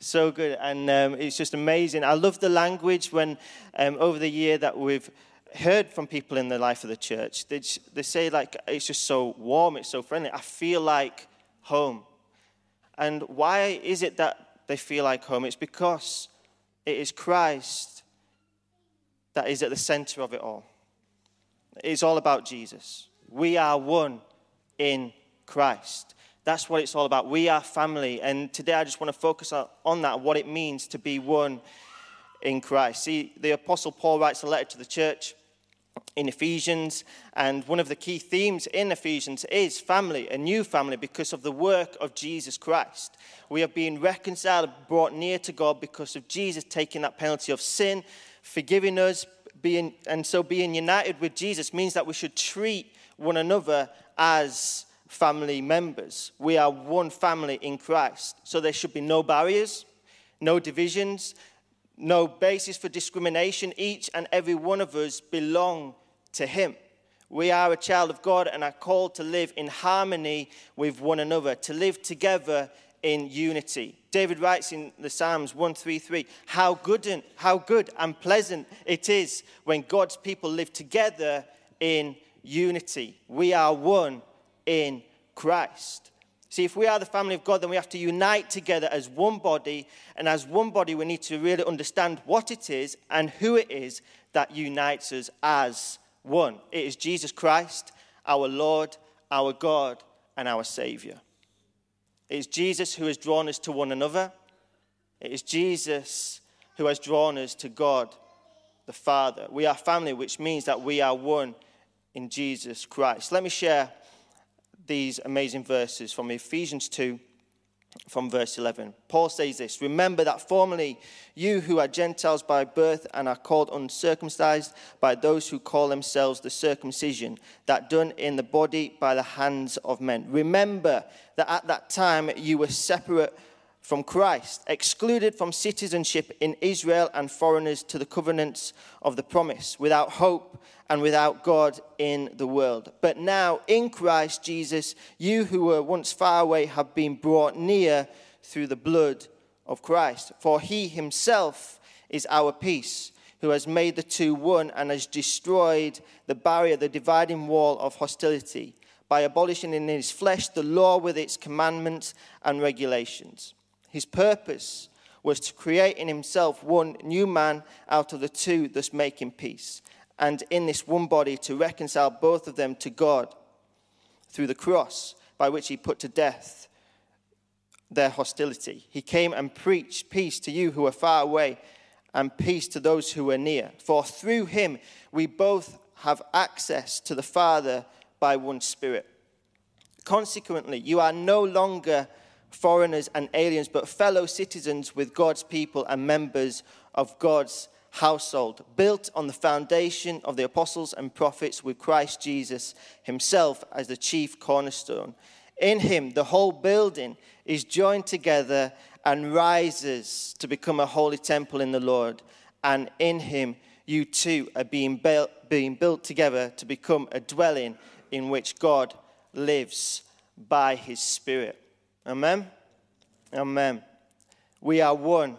So good. And um, it's just amazing. I love the language when, um, over the year, that we've heard from people in the life of the church. They, they say, like, it's just so warm, it's so friendly. I feel like home. And why is it that they feel like home? It's because it is Christ that is at the center of it all. It's all about Jesus. We are one in Christ. That's what it's all about. We are family. And today I just want to focus on that, what it means to be one in Christ. See, the Apostle Paul writes a letter to the church in Ephesians, and one of the key themes in Ephesians is family, a new family, because of the work of Jesus Christ. We are being reconciled, brought near to God because of Jesus taking that penalty of sin, forgiving us, being, and so being united with Jesus means that we should treat one another as family members. We are one family in Christ. So there should be no barriers, no divisions, no basis for discrimination. Each and every one of us belong to Him. We are a child of God and are called to live in harmony with one another, to live together in unity. David writes in the Psalms 133 how good and how good and pleasant it is when God's people live together in unity. We are one in Christ. See, if we are the family of God, then we have to unite together as one body. And as one body, we need to really understand what it is and who it is that unites us as one. It is Jesus Christ, our Lord, our God, and our Savior. It is Jesus who has drawn us to one another. It is Jesus who has drawn us to God the Father. We are family, which means that we are one in Jesus Christ. Let me share these amazing verses from Ephesians 2, from verse 11. Paul says this Remember that formerly you who are Gentiles by birth and are called uncircumcised by those who call themselves the circumcision, that done in the body by the hands of men. Remember that at that time you were separate from Christ, excluded from citizenship in Israel and foreigners to the covenants of the promise, without hope and without God in the world. But now, in Christ Jesus, you who were once far away have been brought near through the blood of Christ. For he himself is our peace, who has made the two one and has destroyed the barrier, the dividing wall of hostility, by abolishing in his flesh the law with its commandments and regulations his purpose was to create in himself one new man out of the two, thus making peace, and in this one body to reconcile both of them to God through the cross, by which he put to death their hostility. He came and preached peace to you who are far away and peace to those who are near. For through him we both have access to the Father by one Spirit. Consequently, you are no longer foreigners and aliens, but fellow citizens with God's people and members of God's household, built on the foundation of the apostles and prophets with Christ Jesus himself as the chief cornerstone. In him, the whole building is joined together and rises to become a holy temple in the Lord. And in him, you too are being built, being built together to become a dwelling in which God lives by his Spirit. Amen? Amen. We are one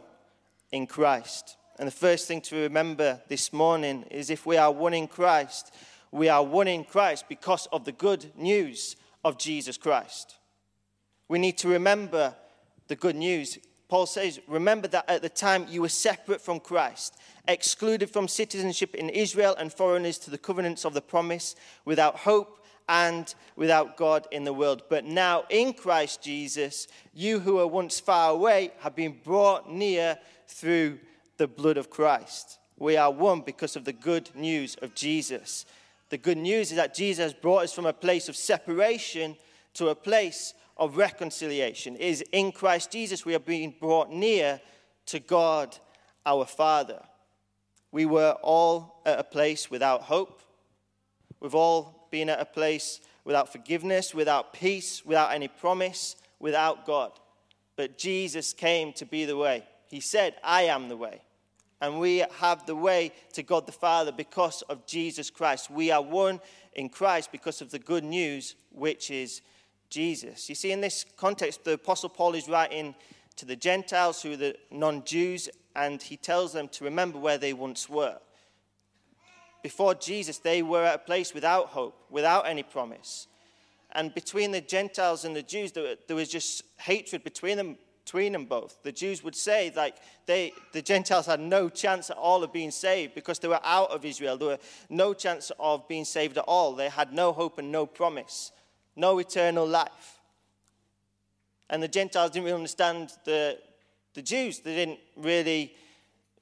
in Christ. And the first thing to remember this morning is if we are one in Christ, we are one in Christ because of the good news of Jesus Christ. We need to remember the good news. Paul says, Remember that at the time you were separate from Christ, excluded from citizenship in Israel and foreigners to the covenants of the promise, without hope and without God in the world. But now in Christ Jesus, you who were once far away have been brought near through the blood of Christ. We are one because of the good news of Jesus. The good news is that Jesus brought us from a place of separation to a place of reconciliation. It is in Christ Jesus we are being brought near to God our Father. We were all at a place without hope. We've all being at a place without forgiveness, without peace, without any promise, without God. But Jesus came to be the way. He said, I am the way. And we have the way to God the Father because of Jesus Christ. We are one in Christ because of the good news, which is Jesus. You see, in this context, the Apostle Paul is writing to the Gentiles who are the non Jews, and he tells them to remember where they once were. Before Jesus, they were at a place without hope, without any promise. And between the Gentiles and the Jews, there, was just hatred between them, between them both. The Jews would say, like, they, the Gentiles had no chance at all of being saved because they were out of Israel. There were no chance of being saved at all. They had no hope and no promise, no eternal life. And the Gentiles didn't really understand the, the Jews. They didn't really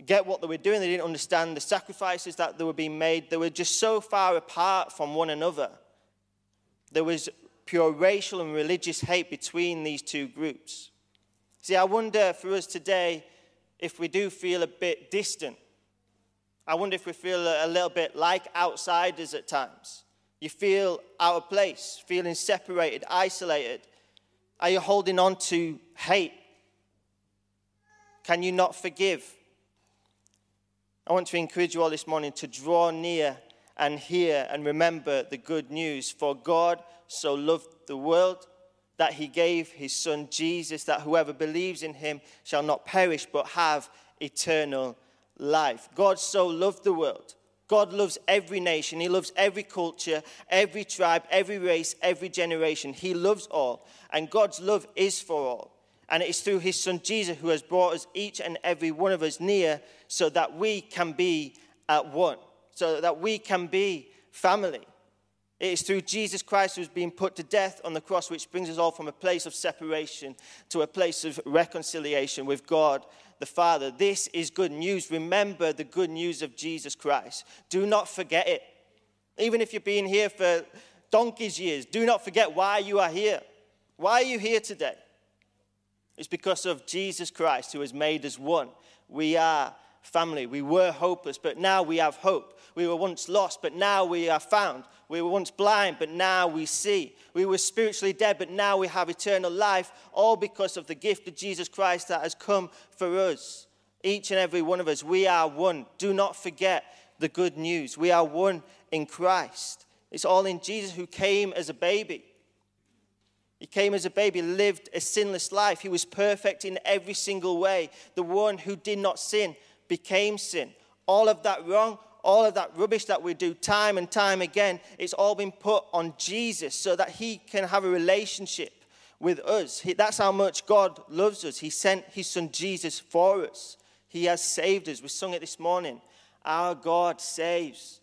get what they were doing. They didn't understand the sacrifices that they were being made. They were just so far apart from one another. There was pure racial and religious hate between these two groups. See, I wonder for us today if we do feel a bit distant. I wonder if we feel a little bit like outsiders at times. You feel out of place, feeling separated, isolated. Are you holding on to hate? Can you not forgive? I want to encourage you all this morning to draw near and hear and remember the good news. For God so loved the world that he gave his son Jesus, that whoever believes in him shall not perish but have eternal life. God so loved the world. God loves every nation. He loves every culture, every tribe, every race, every generation. He loves all. And God's love is for all. And it is through his son Jesus who has brought us each and every one of us near so that we can be at one so that we can be family. It is through Jesus Christ who's been put to death on the cross, which brings us all from a place of separation to a place of reconciliation with God the Father. This is good news. Remember the good news of Jesus Christ. Do not forget it. Even if you've been here for donkey's years, do not forget why you are here. Why are you here today? It's because of Jesus Christ who has made us one. We are family. We were hopeless, but now we have hope. We were once lost, but now we are found. We were once blind, but now we see. We were spiritually dead, but now we have eternal life, all because of the gift of Jesus Christ that has come for us. Each and every one of us, we are one. Do not forget the good news. We are one in Christ. It's all in Jesus who came as a baby. He came as a baby, lived a sinless life. He was perfect in every single way. The one who did not sin became sin. All of that wrong, all of that rubbish that we do time and time again, it's all been put on Jesus so that he can have a relationship with us. That's how much God loves us. He sent his son Jesus for us. He has saved us. We sung it this morning. Our God saves.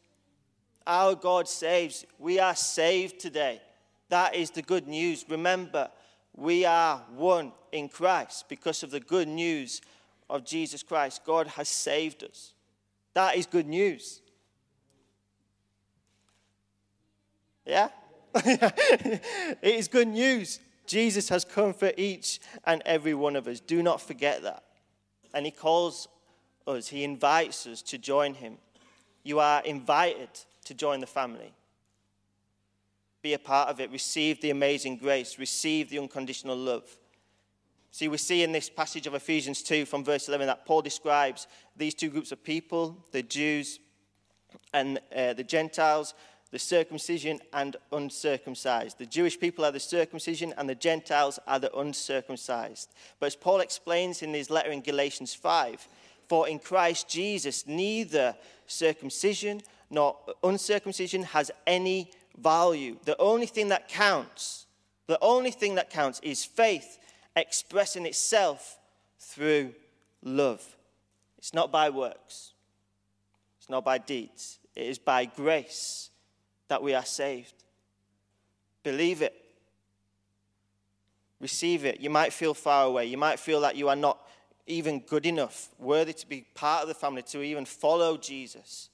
Our God saves. We are saved today. That is the good news. Remember, we are one in Christ because of the good news of Jesus Christ. God has saved us. That is good news. Yeah? it is good news. Jesus has come for each and every one of us. Do not forget that. And He calls us, He invites us to join Him. You are invited to join the family. Be a part of it. Receive the amazing grace. Receive the unconditional love. See, we see in this passage of Ephesians 2 from verse 11 that Paul describes these two groups of people the Jews and uh, the Gentiles, the circumcision and uncircumcised. The Jewish people are the circumcision and the Gentiles are the uncircumcised. But as Paul explains in his letter in Galatians 5, for in Christ Jesus neither circumcision nor uncircumcision has any value. The only thing that counts, the only thing that counts is faith expressing itself through love. It's not by works, it's not by deeds. It is by grace that we are saved. Believe it. Receive it. You might feel far away. You might feel that you are not even good enough, worthy to be part of the family, to even follow Jesus.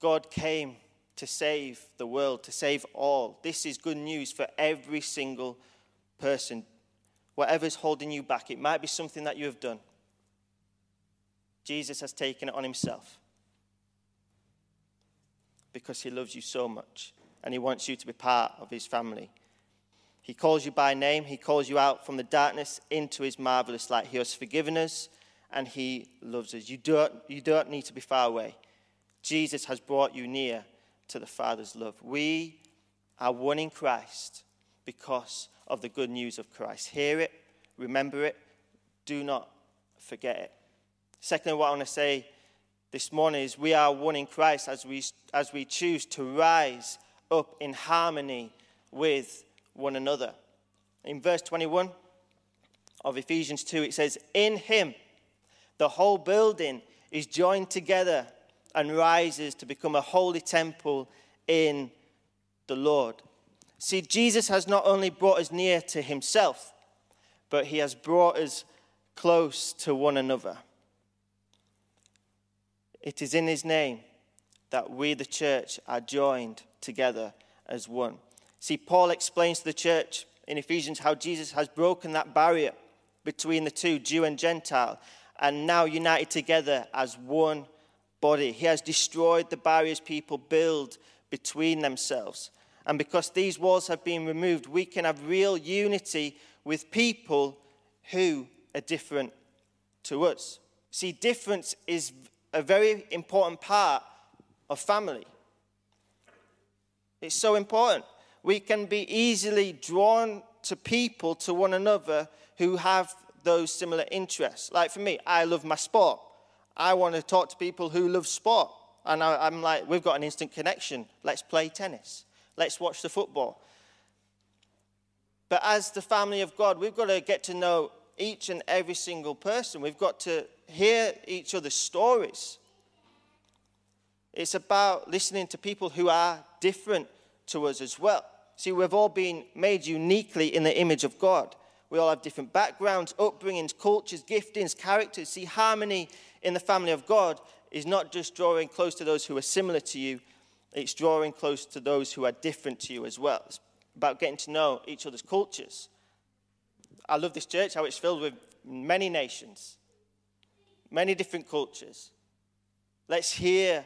God came to save the world, to save all. This is good news for every single person, whatever's holding you back, it might be something that you have done. Jesus has taken it on himself because he loves you so much and he wants you to be part of his family. He calls you by name, he calls you out from the darkness into his marvelous light. He has forgiven us and he loves us. You don't, you don't need to be far away. Jesus has brought you near to the Father's love. We are one in Christ because of the good news of Christ. Hear it, remember it. Do not forget it. Secondly, what I want to say this morning is we are one in Christ as we, as we choose to rise up in harmony with one another. In verse 21 of Ephesians 2, it says, In him the whole building is joined together and rises to become a holy temple in the Lord. See, Jesus has not only brought us near to himself, but he has brought us close to one another. It is in his name that we, the church, are joined together as one. See, Paul explains to the church in Ephesians how Jesus has broken that barrier between the two, Jew and Gentile, and now united together as one body. He has destroyed the barriers people build between themselves. And because these walls have been removed, we can have real unity with people who are different to us. See, difference is a very important part of family. It's so important. We can be easily drawn to people, to one another, who have those similar interests. Like for me, I love my sport. I want to talk to people who love sport. And I, am like, we've got an instant connection. Let's play tennis. Let's watch the football. But as the family of God, we've got to get to know each and every single person. We've got to hear each other's stories. It's about listening to people who are different to us as well. See, we've all been made uniquely in the image of God. We all have different backgrounds, upbringings, cultures, giftings, characters. See, harmony in the family of God is not just drawing close to those who are similar to you, it's drawing close to those who are different to you as well. It's about getting to know each other's cultures. I love this church, how it's filled with many nations, many different cultures. Let's hear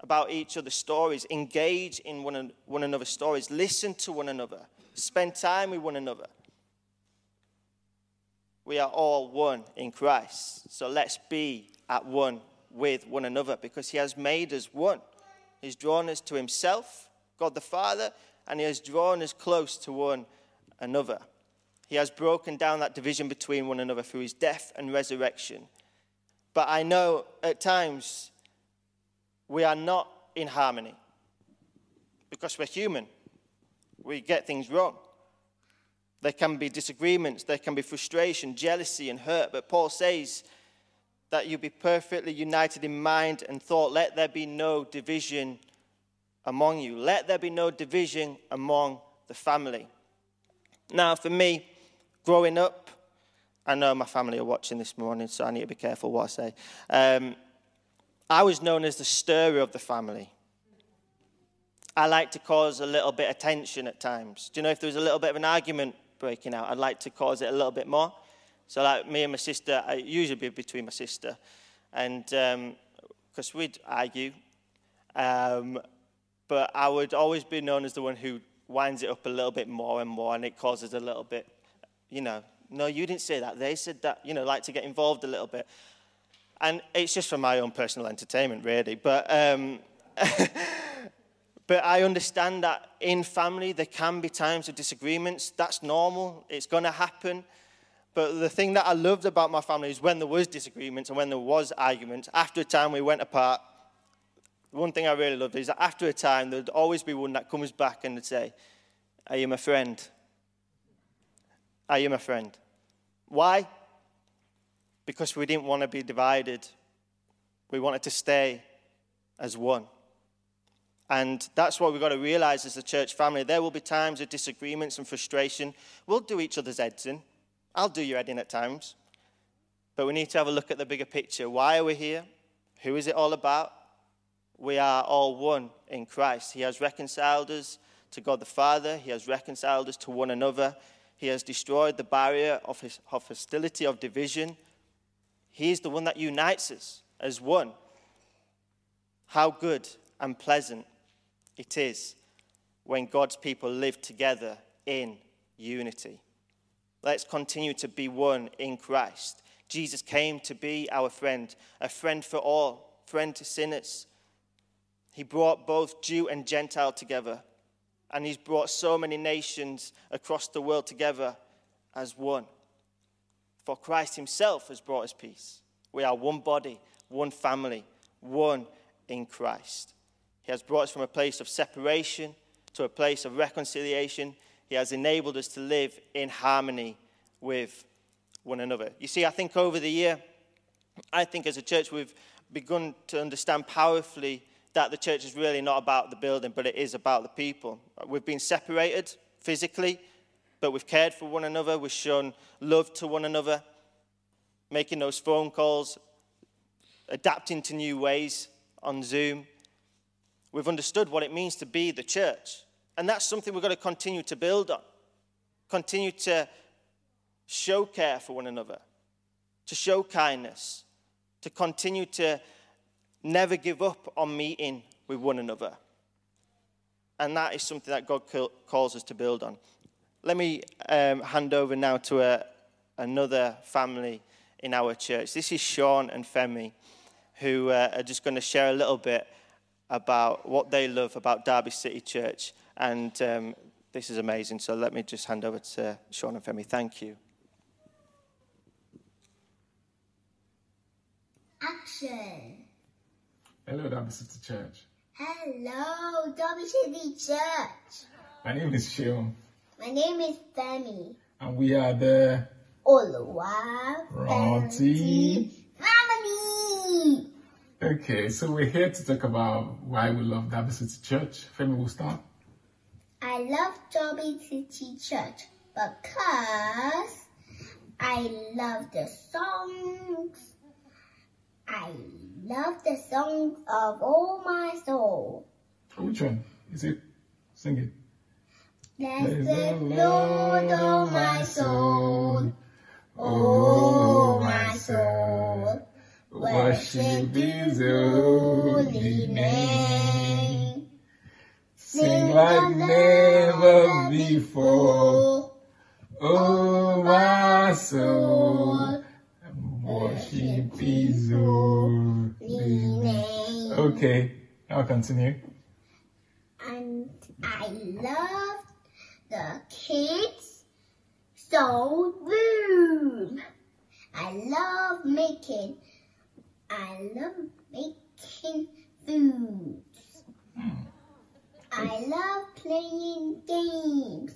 about each other's stories, engage in one, one another's stories, listen to one another, spend time with one another. We are all one in Christ. So let's be at one with one another because He has made us one. He's drawn us to Himself, God the Father, and He has drawn us close to one another. He has broken down that division between one another through his death and resurrection. But I know at times we are not in harmony because we're human. We get things wrong. There can be disagreements, there can be frustration, jealousy, and hurt. But Paul says that you be perfectly united in mind and thought. Let there be no division among you. Let there be no division among the family. Now, for me, growing up, I know my family are watching this morning, so I need to be careful what I say. Um, I was known as the stirrer of the family. I like to cause a little bit of tension at times. Do you know if there was a little bit of an argument breaking out, I'd like to cause it a little bit more. So, like me and my sister, I usually be between my sister, and because um, we'd argue, um, but I would always be known as the one who winds it up a little bit more and more, and it causes a little bit, you know, no, you didn't say that. They said that, you know, like to get involved a little bit. And it's just for my own personal entertainment, really. But, um, but I understand that in family there can be times of disagreements. That's normal, it's going to happen. But the thing that I loved about my family is when there was disagreements and when there was arguments, after a time we went apart, one thing I really loved is that after a time, there'd always be one that comes back and would say, Are you my friend? Are you my friend? Why? Because we didn't want to be divided. We wanted to stay as one. And that's what we've got to realize as a church family. There will be times of disagreements and frustration. We'll do each other's heads in. I'll do your head in at times. But we need to have a look at the bigger picture. Why are we here? Who is it all about? we are all one in Christ. He has reconciled us to God the Father, He has reconciled us to one another, He has destroyed the barrier of, his, of hostility, of division. He is the one that unites us as one. How good and pleasant it is when God's people live together in unity. Let's continue to be one in Christ. Jesus came to be our friend, a friend for all, friend to sinners he brought both Jew and Gentile together. And he's brought so many nations across the world together as one. For Christ himself has brought us peace. We are one body, one family, one in Christ. He has brought us from a place of separation to a place of reconciliation. He has enabled us to live in harmony with one another. You see, I think over the year, I think as a church, we've begun to understand powerfully that the church is really not about the building, but it is about the people. We've been separated physically, but we've cared for one another, we've shown love to one another, making those phone calls, adapting to new ways on Zoom. We've understood what it means to be the church. And that's something we've got to continue to build on. Continue to show care for one another, to show kindness, to continue to never give up on meeting with one another. And that is something that God calls us to build on. Let me um, hand over now to a, another family in our church. This is Sean and Femi, who uh, are just going to share a little bit about what they love about Derby City Church. And um, this is amazing. So let me just hand over to Sean and Femi. Thank you. Action. Hello, Derby City Church. Hello, Derby City Church. My name is Sean. My name is Femi. And we are the Oluwa Ronti Family. Okay, so we're here to talk about why we love Derby City Church. Femi will start. I love Derby City Church because I love the songs. I love the songs of all my soul. Which one? Is it? Sing it. Bless the Lord, oh my soul. Oh my soul. Worship his holy name. Sing like never before. Oh my soul. Worship his holy name. Okay, I'll continue. And I love the kids so rude. I love making I love making foods. Hmm. I love playing games.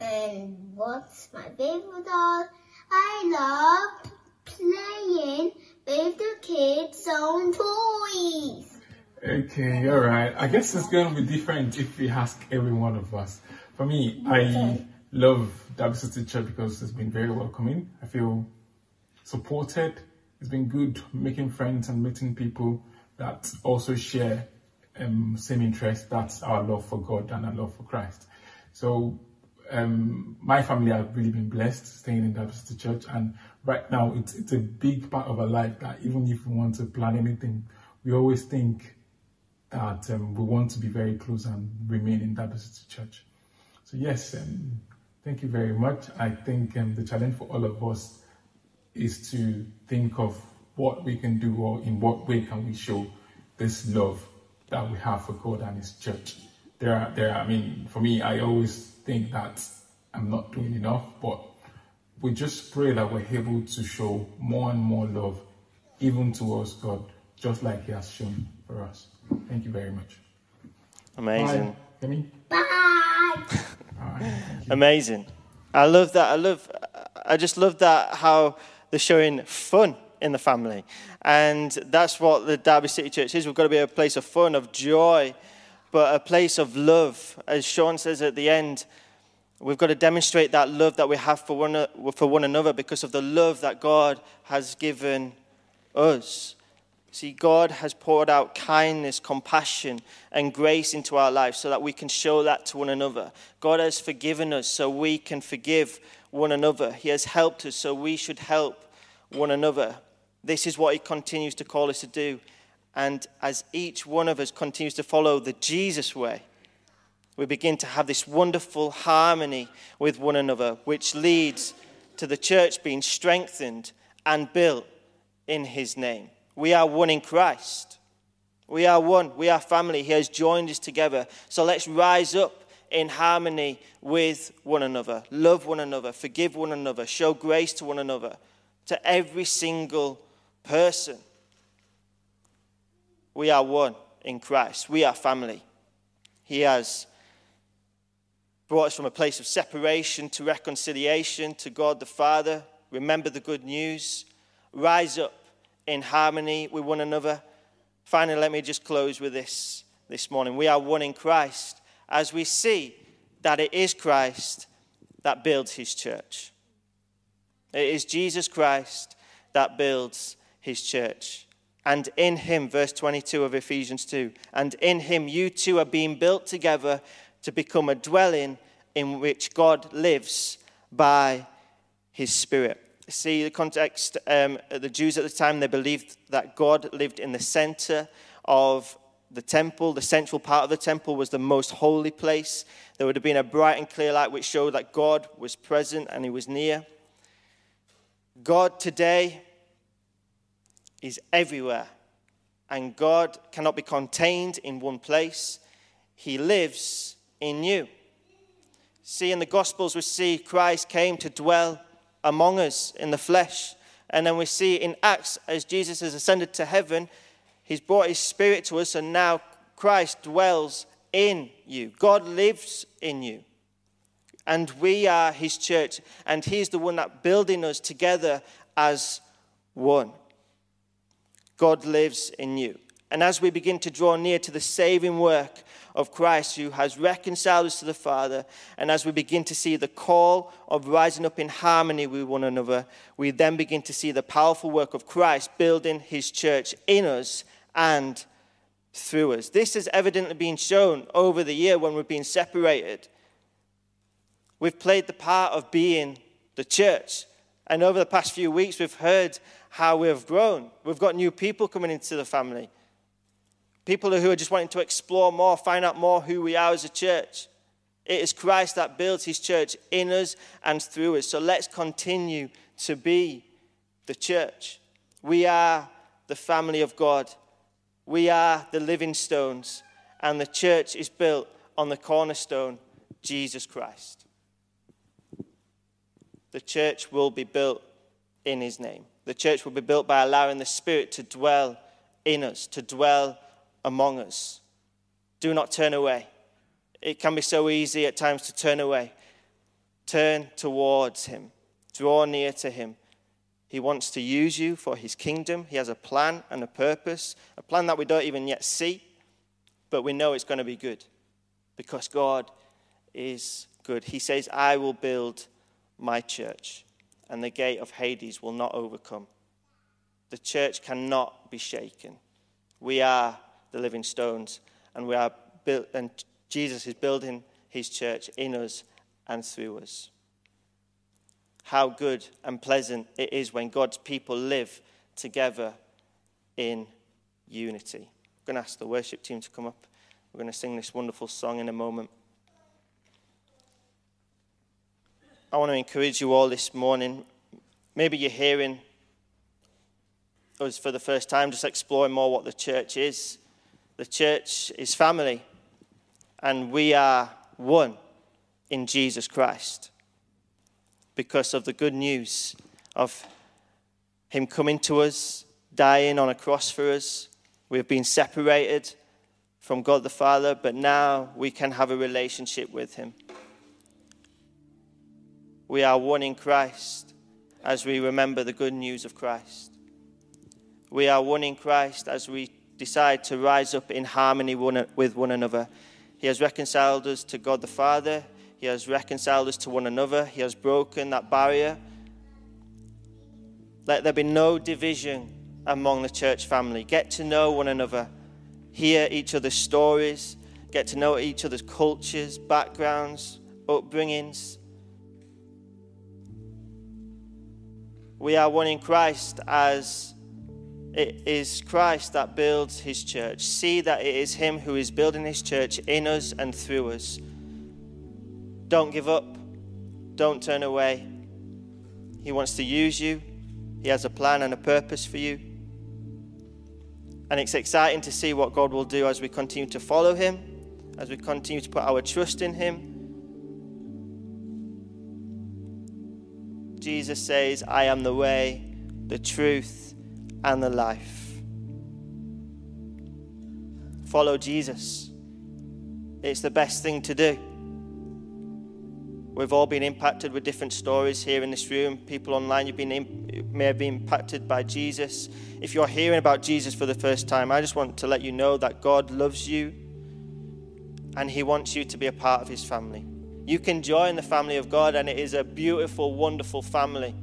And what's my favorite art? I love playing with the kids' own toys. Okay, all right. I guess it's going to be different if we ask every one of us. For me, I love City Church because it's been very welcoming. I feel supported. It's been good making friends and meeting people that also share um, same interest. That's our love for God and our love for Christ. So um, my family have really been blessed staying in City Church, and right now it's it's a big part of our life that even if we want to plan anything, we always think that um, we want to be very close and remain in City Church. So yes, um, thank you very much. I think um, the challenge for all of us is to think of what we can do or in what way can we show this love that we have for God and His church. There are, there are, I mean, for me, I always think that I'm not doing enough, but we just pray that we're able to show more and more love, even towards God, just like He has shown for us. Thank you very much. Amazing. Bye. Bye. Amazing. I love that. I love. I just love that how they're showing fun in the family, and that's what the Derby City Church is. We've got to be a place of fun, of joy, but a place of love. As Sean says at the end, we've got to demonstrate that love that we have for one, for one another because of the love that God has given us. See, God has poured out kindness, compassion, and grace into our lives so that we can show that to one another. God has forgiven us so we can forgive one another. He has helped us so we should help one another. This is what He continues to call us to do. And as each one of us continues to follow the Jesus way, we begin to have this wonderful harmony with one another, which leads to the church being strengthened and built in his name. We are one in Christ. We are one. We are family. He has joined us together. So let's rise up in harmony with one another, love one another, forgive one another, show grace to one another, to every single person. We are one in Christ. We are family. He has brought us from a place of separation to reconciliation to God the Father. Remember the good news. Rise up in harmony with one another. Finally, let me just close with this this morning. We are one in Christ as we see that it is Christ that builds his church. It is Jesus Christ that builds his church. And in him, verse 22 of Ephesians 2, and in him you too are being built together to become a dwelling in which God lives by his Spirit. See the context, um, the Jews at the time, they believed that God lived in the center of the temple. The central part of the temple was the most holy place. There would have been a bright and clear light which showed that God was present and he was near. God today is everywhere, and God cannot be contained in one place. He lives in you. See, in the Gospels, we see Christ came to dwell among us in the flesh. And then we see in Acts, as Jesus has ascended to heaven, he's brought his spirit to us, and now Christ dwells in you. God lives in you. And we are his church, and he's the one that building us together as one. God lives in you. And as we begin to draw near to the saving work of Christ who has reconciled us to the Father, and as we begin to see the call of rising up in harmony with one another, we then begin to see the powerful work of Christ building his church in us and through us. This has evidently been shown over the year when we've been separated. We've played the part of being the church. And over the past few weeks, we've heard how we've grown. We've got new people coming into the family. People who are just wanting to explore more, find out more who we are as a church. It is Christ that builds his church in us and through us. So let's continue to be the church. We are the family of God. We are the living stones. And the church is built on the cornerstone, Jesus Christ. The church will be built in his name. The church will be built by allowing the Spirit to dwell in us, to dwell among us. Do not turn away. It can be so easy at times to turn away. Turn towards him, draw near to him. He wants to use you for his kingdom. He has a plan and a purpose, a plan that we don't even yet see, but we know it's going to be good because God is good. He says, I will build my church and the gate of Hades will not overcome. The church cannot be shaken. We are the living stones, and we are built, and Jesus is building his church in us and through us. How good and pleasant it is when God's people live together in unity. I'm going to ask the worship team to come up. We're going to sing this wonderful song in a moment. I want to encourage you all this morning. Maybe you're hearing us for the first time, just exploring more what the church is. The church is family, and we are one in Jesus Christ because of the good news of Him coming to us, dying on a cross for us. We've been separated from God the Father, but now we can have a relationship with Him. We are one in Christ as we remember the good news of Christ. We are one in Christ as we decide to rise up in harmony with one another. He has reconciled us to God the Father. He has reconciled us to one another. He has broken that barrier. Let there be no division among the church family. Get to know one another. Hear each other's stories. Get to know each other's cultures, backgrounds, upbringings. We are one in Christ as it is Christ that builds his church. See that it is him who is building his church in us and through us. Don't give up. Don't turn away. He wants to use you. He has a plan and a purpose for you. And it's exciting to see what God will do as we continue to follow him, as we continue to put our trust in him Jesus says, I am the way, the truth, and the life. Follow Jesus. It's the best thing to do. We've all been impacted with different stories here in this room. People online, you've been may have been impacted by Jesus. If you're hearing about Jesus for the first time, I just want to let you know that God loves you and He wants you to be a part of His family. You can join the family of God, and it is a beautiful, wonderful family.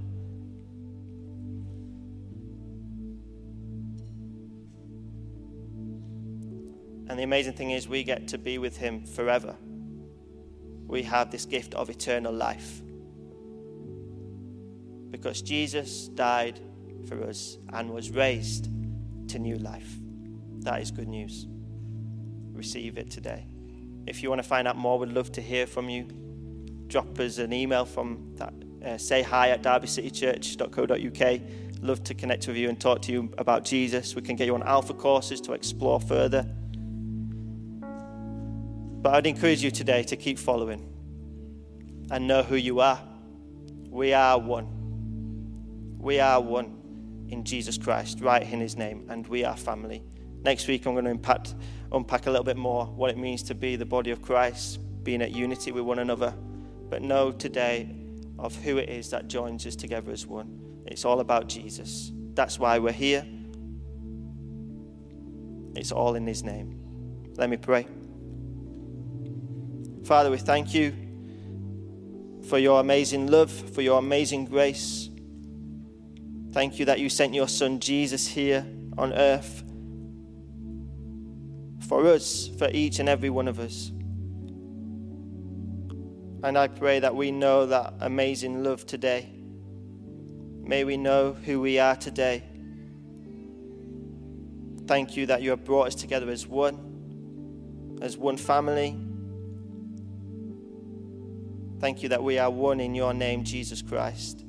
And the amazing thing is, we get to be with Him forever. We have this gift of eternal life. Because Jesus died for us and was raised to new life. That is good news. Receive it today. If you want to find out more, we'd love to hear from you. Drop us an email from that, uh, say hi at derbycitychurch.co.uk. Love to connect with you and talk to you about Jesus. We can get you on alpha courses to explore further. But I'd encourage you today to keep following and know who you are. We are one. We are one in Jesus Christ, right in His name, and we are family. Next week, I'm going to impact, unpack a little bit more what it means to be the body of Christ, being at unity with one another. But know today of who it is that joins us together as one. It's all about Jesus. That's why we're here. It's all in His name. Let me pray. Father, we thank you for your amazing love, for your amazing grace. Thank you that you sent your son Jesus here on earth for us, for each and every one of us. And I pray that we know that amazing love today. May we know who we are today. Thank you that you have brought us together as one, as one family Thank you that we are one in your name, Jesus Christ.